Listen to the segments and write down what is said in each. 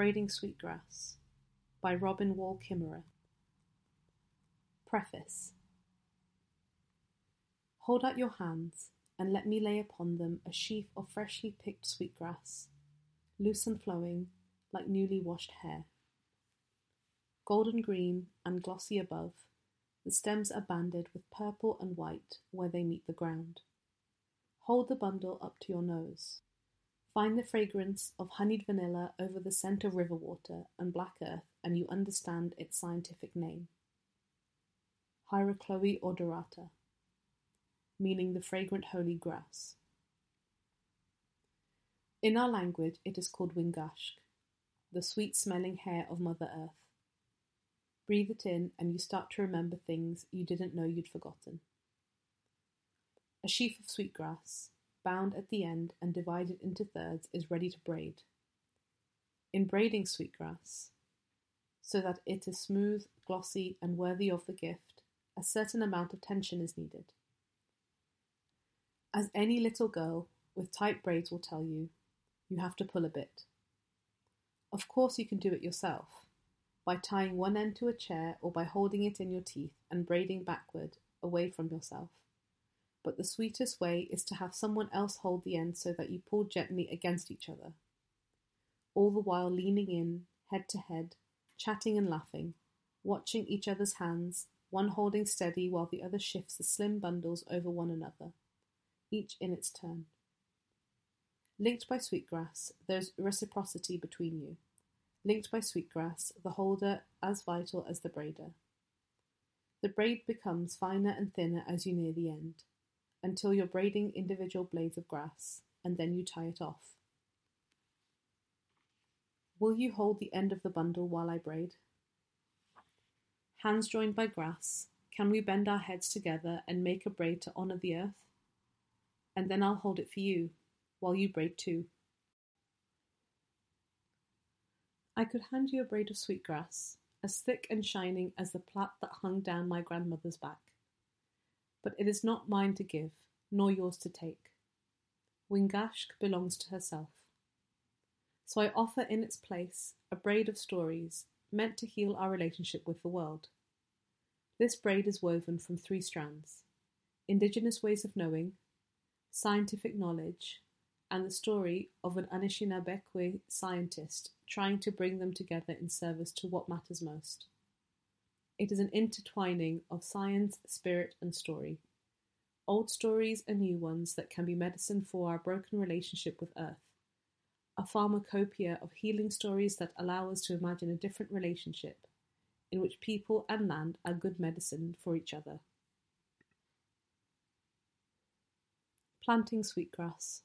Braiding Sweetgrass by Robin Wall Kimmerer Preface Hold out your hands, and let me lay upon them a sheaf of freshly picked sweetgrass, loose and flowing, like newly washed hair. Golden green and glossy above, the stems are banded with purple and white where they meet the ground. Hold the bundle up to your nose. Find the fragrance of honeyed vanilla over the scent of river water and black earth, and you understand its scientific name. Hierochloe odorata, meaning the fragrant holy grass. In our language, it is called wingashk, the sweet smelling hair of Mother Earth. Breathe it in, and you start to remember things you didn't know you'd forgotten. A sheaf of sweetgrass, bound at the end and divided into thirds, is ready to braid. In braiding sweetgrass, so that it is smooth, glossy, and worthy of the gift, a certain amount of tension is needed. As any little girl with tight braids will tell you, you have to pull a bit. Of course, you can do it yourself by tying one end to a chair or by holding it in your teeth and braiding backward away from yourself. But the sweetest way is to have someone else hold the end so that you pull gently against each other, all the while leaning in, head to head, chatting and laughing, watching each other's hands, one holding steady while the other shifts the slim bundles over one another, each in its turn. Linked by sweetgrass, there's reciprocity between you. Linked by sweetgrass, the holder as vital as the braider. The braid becomes finer and thinner as you near the end until you're braiding individual blades of grass, and then you tie it off. Will you hold the end of the bundle while I braid? Hands joined by grass, can we bend our heads together and make a braid to honour the earth? And then I'll hold it for you, while you braid too. I could hand you a braid of sweetgrass, as thick and shining as the plait that hung down my grandmother's back but it is not mine to give, nor yours to take. Wingashk belongs to herself. So I offer in its place a braid of stories meant to heal our relationship with the world. This braid is woven from three strands indigenous ways of knowing, scientific knowledge, and the story of an Anishinaabe scientist trying to bring them together in service to what matters most. It is an intertwining of science, spirit, and story. Old stories and new ones that can be medicine for our broken relationship with Earth. A pharmacopoeia of healing stories that allow us to imagine a different relationship in which people and land are good medicine for each other. Planting sweetgrass.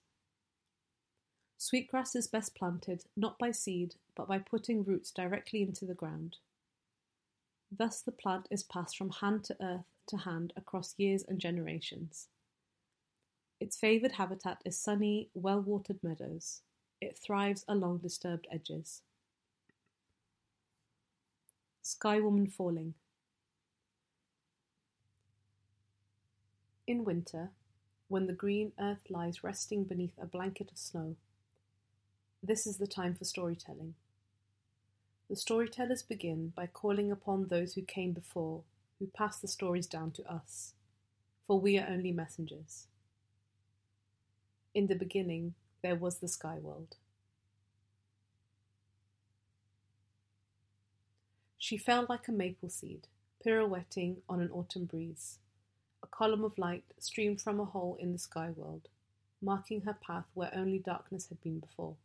Sweetgrass is best planted not by seed but by putting roots directly into the ground. Thus the plant is passed from hand to earth to hand across years and generations. Its favoured habitat is sunny, well watered meadows. It thrives along disturbed edges. Sky Woman Falling In winter, when the green earth lies resting beneath a blanket of snow, this is the time for storytelling. The storytellers begin by calling upon those who came before, who passed the stories down to us, for we are only messengers. In the beginning, there was the sky world. She fell like a maple seed, pirouetting on an autumn breeze. A column of light streamed from a hole in the sky world, marking her path where only darkness had been before.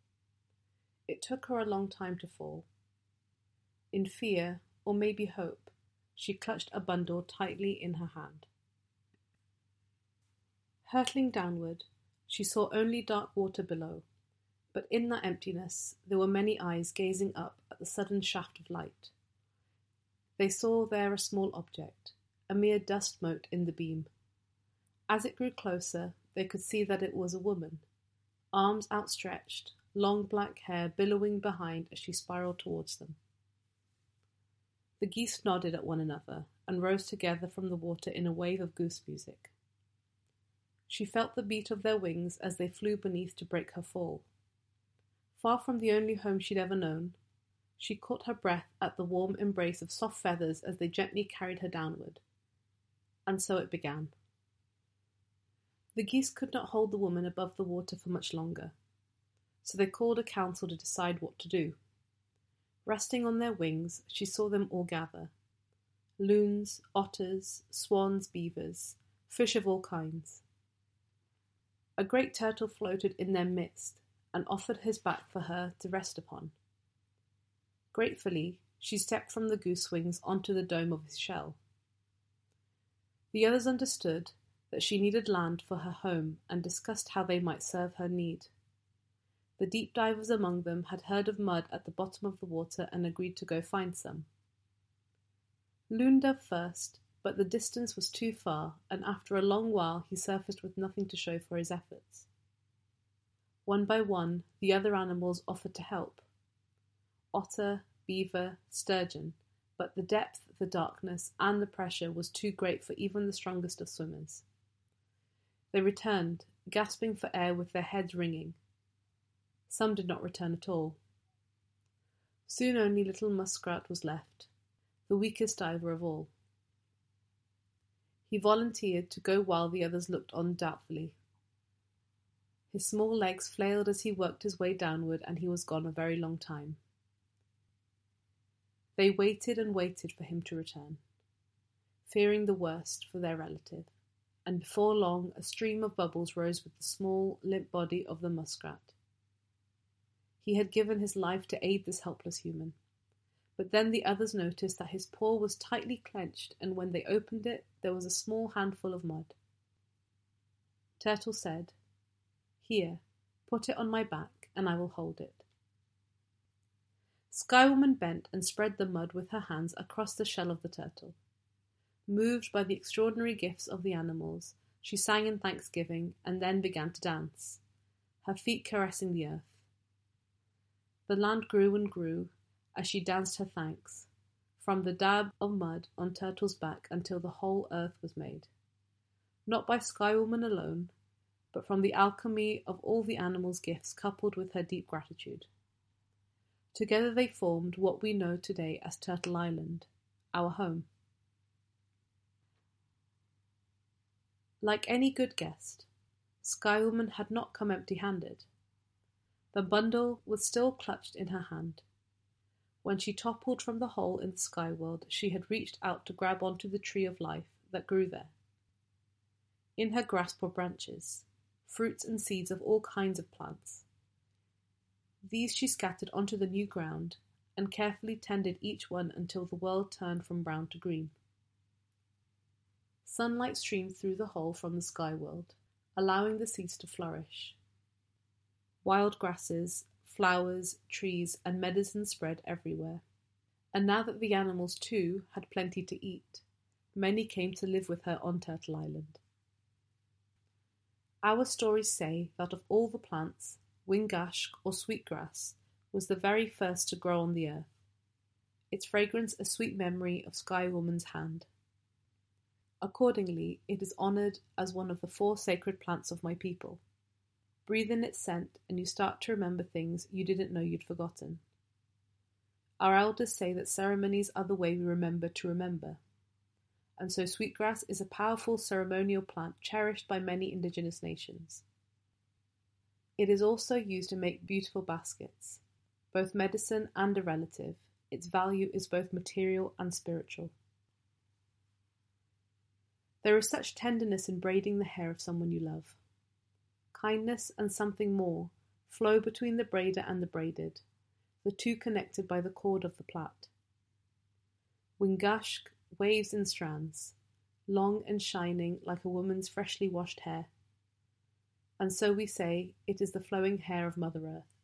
It took her a long time to fall, in fear, or maybe hope, she clutched a bundle tightly in her hand. Hurtling downward, she saw only dark water below, but in that emptiness there were many eyes gazing up at the sudden shaft of light. They saw there a small object, a mere dust mote in the beam. As it grew closer, they could see that it was a woman, arms outstretched, long black hair billowing behind as she spiraled towards them. The geese nodded at one another, and rose together from the water in a wave of goose music. She felt the beat of their wings as they flew beneath to break her fall. Far from the only home she'd ever known, She caught her breath at the warm embrace of soft feathers as they gently carried her downward. And so it began. The geese could not hold the woman above the water for much longer, so they called a council to decide what to do. Resting on their wings, she saw them all gather loons, otters, swans, beavers, fish of all kinds. A great turtle floated in their midst and offered his back for her to rest upon. Gratefully, she stepped from the goose wings onto the dome of his shell. The others understood that she needed land for her home and discussed how they might serve her need. The deep divers among them had heard of mud at the bottom of the water and agreed to go find some. Loon dove first, but the distance was too far, and after a long while he surfaced with nothing to show for his efforts. One by one, the other animals offered to help otter, beaver, sturgeon, but the depth, the darkness, and the pressure was too great for even the strongest of swimmers. They returned, gasping for air with their heads ringing. Some did not return at all. Soon only little Muskrat was left, the weakest diver of all. He volunteered to go while the others looked on doubtfully. His small legs flailed as he worked his way downward, and he was gone a very long time. They waited and waited for him to return, fearing the worst for their relative, and before long a stream of bubbles rose with the small, limp body of the muskrat. He had given his life to aid this helpless human. But then the others noticed that his paw was tightly clenched, and when they opened it, there was a small handful of mud. Turtle said, Here, put it on my back, and I will hold it. Skywoman bent and spread the mud with her hands across the shell of the turtle. Moved by the extraordinary gifts of the animals, she sang in thanksgiving and then began to dance, her feet caressing the earth. The land grew and grew, as she danced her thanks, from the dab of mud on Turtle's back until the whole earth was made. Not by Skywoman alone, but from the alchemy of all the animals' gifts coupled with her deep gratitude. Together they formed what we know today as Turtle Island, our home. Like any good guest, Skywoman had not come empty handed. The bundle was still clutched in her hand. When she toppled from the hole in the sky world, she had reached out to grab onto the tree of life that grew there. In her grasp were branches, fruits and seeds of all kinds of plants. These she scattered onto the new ground and carefully tended each one until the world turned from brown to green. Sunlight streamed through the hole from the sky world, allowing the seeds to flourish. Wild grasses flowers, trees, and medicine spread everywhere. And now that the animals, too, had plenty to eat, many came to live with her on Turtle Island. Our stories say that of all the plants, wingashk or sweetgrass was the very first to grow on the earth, its fragrance a sweet memory of Sky Woman's hand. Accordingly, it is honored as one of the four sacred plants of my people. Breathe in its scent, and you start to remember things you didn't know you'd forgotten. Our elders say that ceremonies are the way we remember to remember. And so sweetgrass is a powerful ceremonial plant cherished by many indigenous nations. It is also used to make beautiful baskets, both medicine and a relative. Its value is both material and spiritual. There is such tenderness in braiding the hair of someone you love kindness, and something more, flow between the braider and the braided, the two connected by the cord of the plait. Wingashk waves in strands, long and shining like a woman's freshly washed hair. And so we say it is the flowing hair of Mother Earth.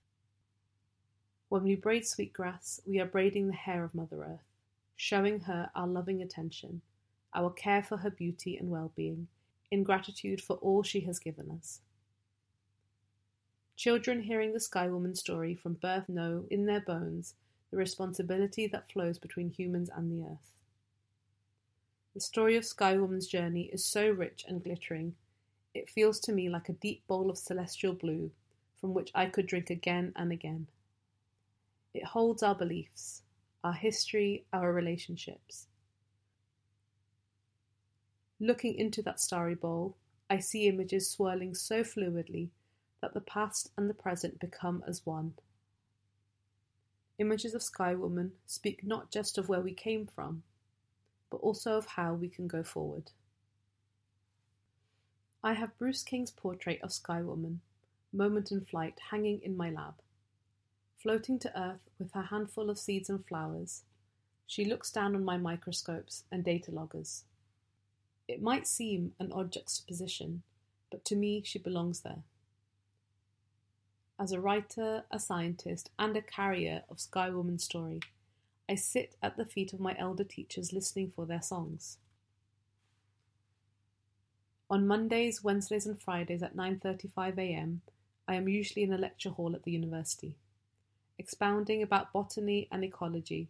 When we braid sweetgrass, we are braiding the hair of Mother Earth, showing her our loving attention, our care for her beauty and well being, in gratitude for all she has given us. Children hearing the Sky Woman story from birth know, in their bones, the responsibility that flows between humans and the earth. The story of Sky Woman's journey is so rich and glittering, it feels to me like a deep bowl of celestial blue, from which I could drink again and again. It holds our beliefs, our history, our relationships. Looking into that starry bowl, I see images swirling so fluidly that the past and the present become as one. Images of Sky Woman speak not just of where we came from, but also of how we can go forward. I have Bruce King's portrait of Sky Woman, moment in flight, hanging in my lab. Floating to earth with her handful of seeds and flowers, she looks down on my microscopes and data loggers. It might seem an odd juxtaposition, but to me she belongs there. As a writer, a scientist, and a carrier of Sky Woman's story, I sit at the feet of my elder teachers listening for their songs. On Mondays, Wednesdays, and Fridays at 9:35 a.m., I am usually in a lecture hall at the university, expounding about botany and ecology,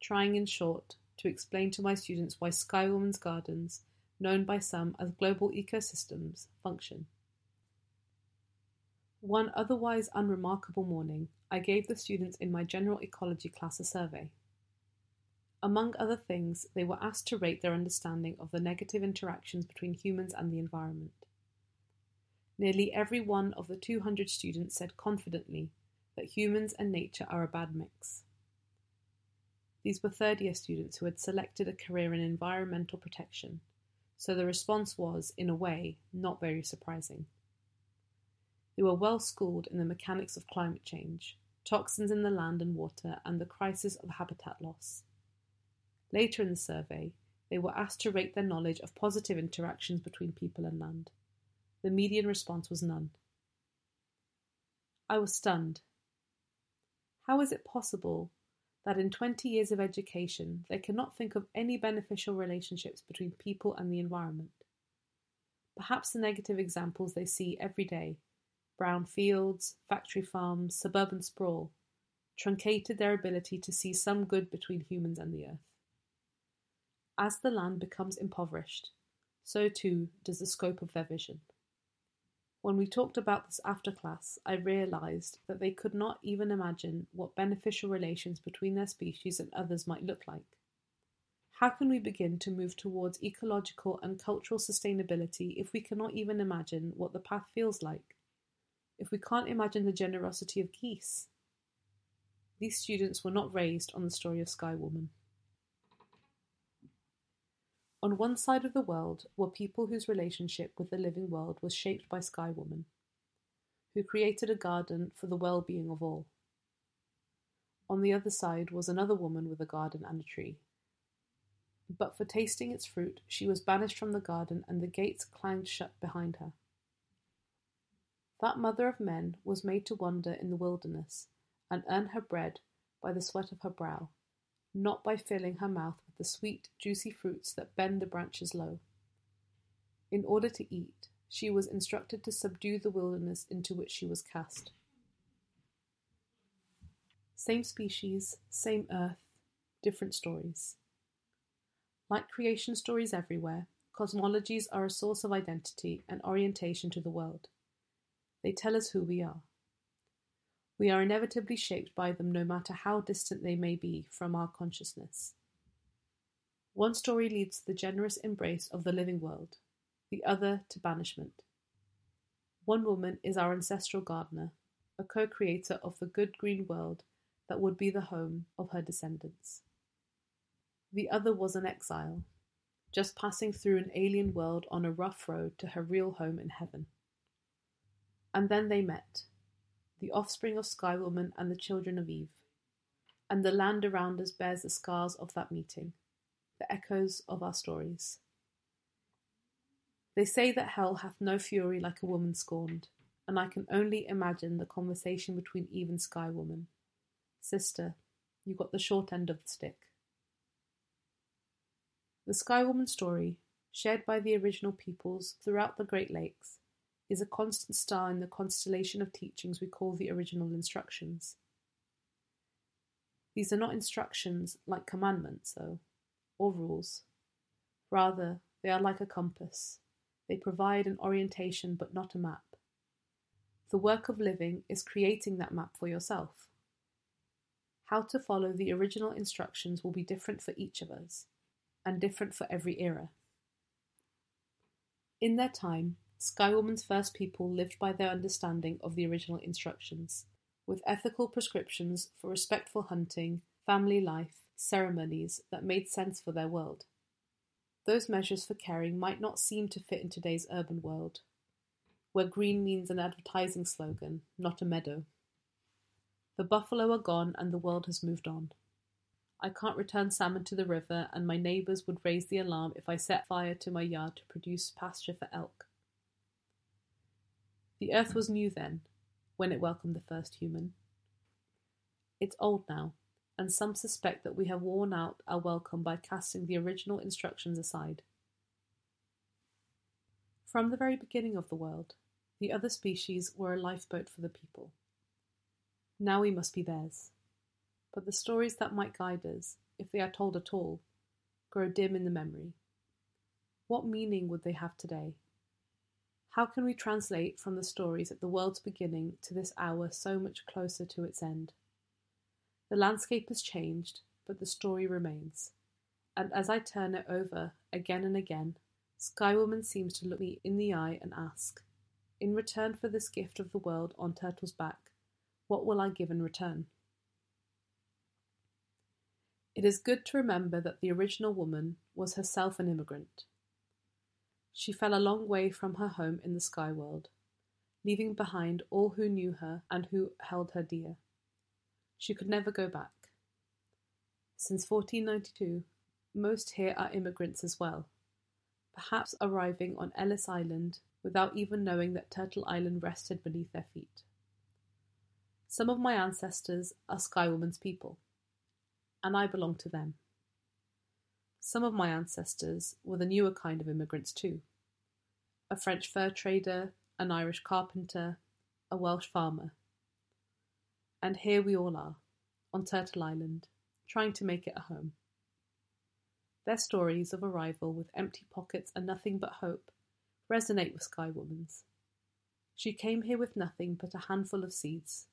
trying in short to explain to my students why Sky Woman's gardens known by some as global ecosystems, function. One otherwise unremarkable morning, I gave the students in my general ecology class a survey. Among other things, they were asked to rate their understanding of the negative interactions between humans and the environment. Nearly every one of the 200 students said confidently that humans and nature are a bad mix. These were third year students who had selected a career in environmental protection so the response was, in a way, not very surprising. They were well schooled in the mechanics of climate change, toxins in the land and water, and the crisis of habitat loss. Later in the survey, they were asked to rate their knowledge of positive interactions between people and land. The median response was none. I was stunned. How is it possible that in 20 years of education they cannot think of any beneficial relationships between people and the environment. Perhaps the negative examples they see every day brown fields, factory farms, suburban sprawl truncated their ability to see some good between humans and the earth. As the land becomes impoverished, so too does the scope of their vision. When we talked about this after class, I realized that they could not even imagine what beneficial relations between their species and others might look like. How can we begin to move towards ecological and cultural sustainability if we cannot even imagine what the path feels like? If we can't imagine the generosity of geese? These students were not raised on the story of Sky Woman. On one side of the world were people whose relationship with the living world was shaped by Sky Woman, who created a garden for the well-being of all. On the other side was another woman with a garden and a tree. But for tasting its fruit, she was banished from the garden and the gates clanged shut behind her. That mother of men was made to wander in the wilderness and earn her bread by the sweat of her brow not by filling her mouth with the sweet, juicy fruits that bend the branches low. In order to eat, she was instructed to subdue the wilderness into which she was cast. Same species, same earth, different stories. Like creation stories everywhere, cosmologies are a source of identity and orientation to the world. They tell us who we are. We are inevitably shaped by them no matter how distant they may be from our consciousness. One story leads to the generous embrace of the living world, the other to banishment. One woman is our ancestral gardener, a co creator of the good green world that would be the home of her descendants. The other was an exile, just passing through an alien world on a rough road to her real home in heaven. And then they met, the offspring of Sky Woman and the children of Eve. And the land around us bears the scars of that meeting, the echoes of our stories. They say that hell hath no fury like a woman scorned, and I can only imagine the conversation between Eve and Sky Woman. Sister, you got the short end of the stick. The Sky Woman story, shared by the original peoples throughout the Great Lakes, is a constant star in the constellation of teachings we call the original instructions. These are not instructions like commandments, though, or rules. Rather, they are like a compass. They provide an orientation but not a map. The work of living is creating that map for yourself. How to follow the original instructions will be different for each of us, and different for every era. In their time, Skywoman's first people lived by their understanding of the original instructions, with ethical prescriptions for respectful hunting, family life, ceremonies that made sense for their world. Those measures for caring might not seem to fit in today's urban world, where green means an advertising slogan, not a meadow. The buffalo are gone and the world has moved on. I can't return salmon to the river, and my neighbours would raise the alarm if I set fire to my yard to produce pasture for elk. The earth was new then, when it welcomed the first human. It's old now, and some suspect that we have worn out our welcome by casting the original instructions aside. From the very beginning of the world, the other species were a lifeboat for the people. Now we must be theirs. But the stories that might guide us, if they are told at all, grow dim in the memory. What meaning would they have today? How can we translate from the stories at the world's beginning to this hour so much closer to its end? The landscape has changed, but the story remains. And as I turn it over again and again, Skywoman seems to look me in the eye and ask, In return for this gift of the world on Turtle's back, what will I give in return? It is good to remember that the original woman was herself an immigrant. She fell a long way from her home in the sky world, leaving behind all who knew her and who held her dear. She could never go back. Since 1492, most here are immigrants as well, perhaps arriving on Ellis Island without even knowing that Turtle Island rested beneath their feet. Some of my ancestors are Skywoman's people, and I belong to them. Some of my ancestors were the newer kind of immigrants too. A French fur trader, an Irish carpenter, a Welsh farmer. And here we all are, on Turtle Island, trying to make it a home. Their stories of arrival with empty pockets and nothing but hope resonate with Skywoman's. She came here with nothing but a handful of seeds,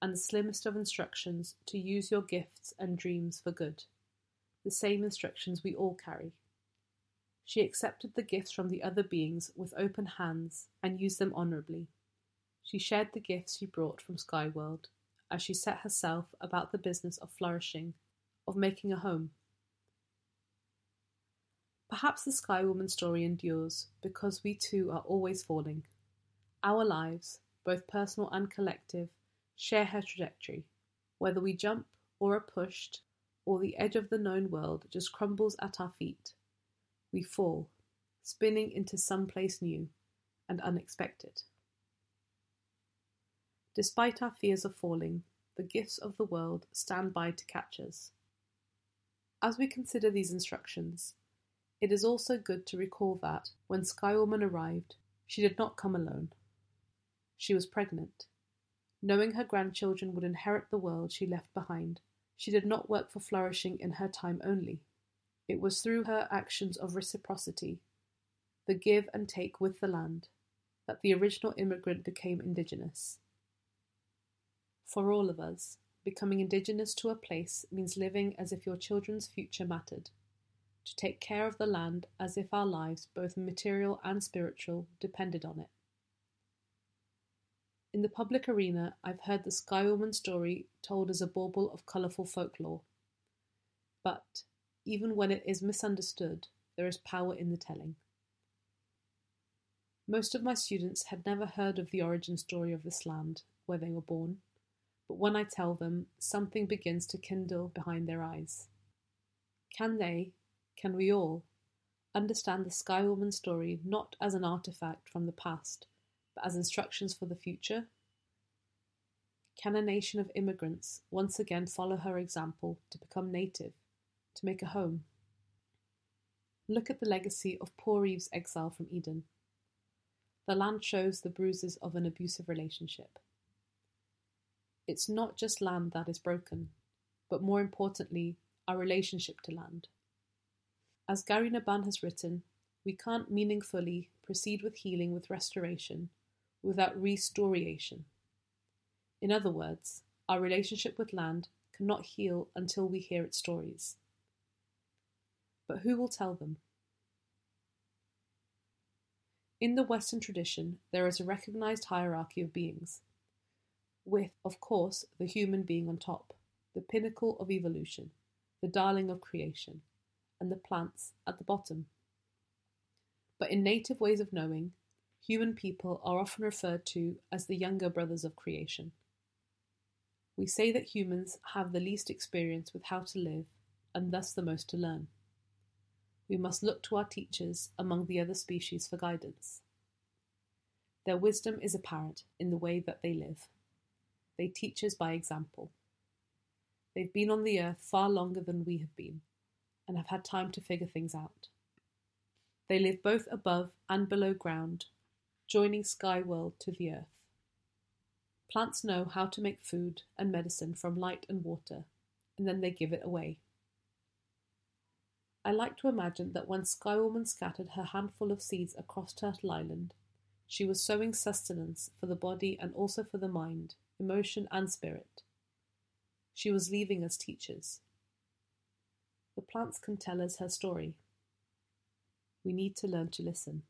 and the slimmest of instructions to use your gifts and dreams for good the same instructions we all carry. She accepted the gifts from the other beings with open hands and used them honourably. She shared the gifts she brought from Skyworld as she set herself about the business of flourishing, of making a home. Perhaps the Skywoman story endures because we too are always falling. Our lives, both personal and collective, share her trajectory. Whether we jump or are pushed, or the edge of the known world just crumbles at our feet. We fall, spinning into some place new and unexpected. Despite our fears of falling, the gifts of the world stand by to catch us. As we consider these instructions, it is also good to recall that when Skywoman arrived, she did not come alone. She was pregnant. Knowing her grandchildren would inherit the world she left behind, she did not work for flourishing in her time only. It was through her actions of reciprocity, the give and take with the land, that the original immigrant became indigenous. For all of us, becoming indigenous to a place means living as if your children's future mattered, to take care of the land as if our lives, both material and spiritual, depended on it. In the public arena, I've heard the Skywoman story told as a bauble of colourful folklore. But, even when it is misunderstood, there is power in the telling. Most of my students had never heard of the origin story of this land, where they were born, but when I tell them, something begins to kindle behind their eyes. Can they, can we all, understand the Skywoman story not as an artifact from the past, but as instructions for the future? Can a nation of immigrants once again follow her example to become native, to make a home? Look at the legacy of poor Eve's exile from Eden. The land shows the bruises of an abusive relationship. It's not just land that is broken, but more importantly, our relationship to land. As Gary Nabhan has written, we can't meaningfully proceed with healing with restoration without restoration. In other words, our relationship with land cannot heal until we hear its stories. But who will tell them? In the Western tradition, there is a recognized hierarchy of beings, with, of course, the human being on top, the pinnacle of evolution, the darling of creation, and the plants at the bottom. But in native ways of knowing, human people are often referred to as the younger brothers of creation. We say that humans have the least experience with how to live, and thus the most to learn. We must look to our teachers among the other species for guidance. Their wisdom is apparent in the way that they live. They teach us by example. They've been on the earth far longer than we have been, and have had time to figure things out. They live both above and below ground, joining sky world to the earth. Plants know how to make food and medicine from light and water, and then they give it away. I like to imagine that when Skywoman scattered her handful of seeds across Turtle Island, she was sowing sustenance for the body and also for the mind, emotion, and spirit. She was leaving us teachers. The plants can tell us her story. We need to learn to listen.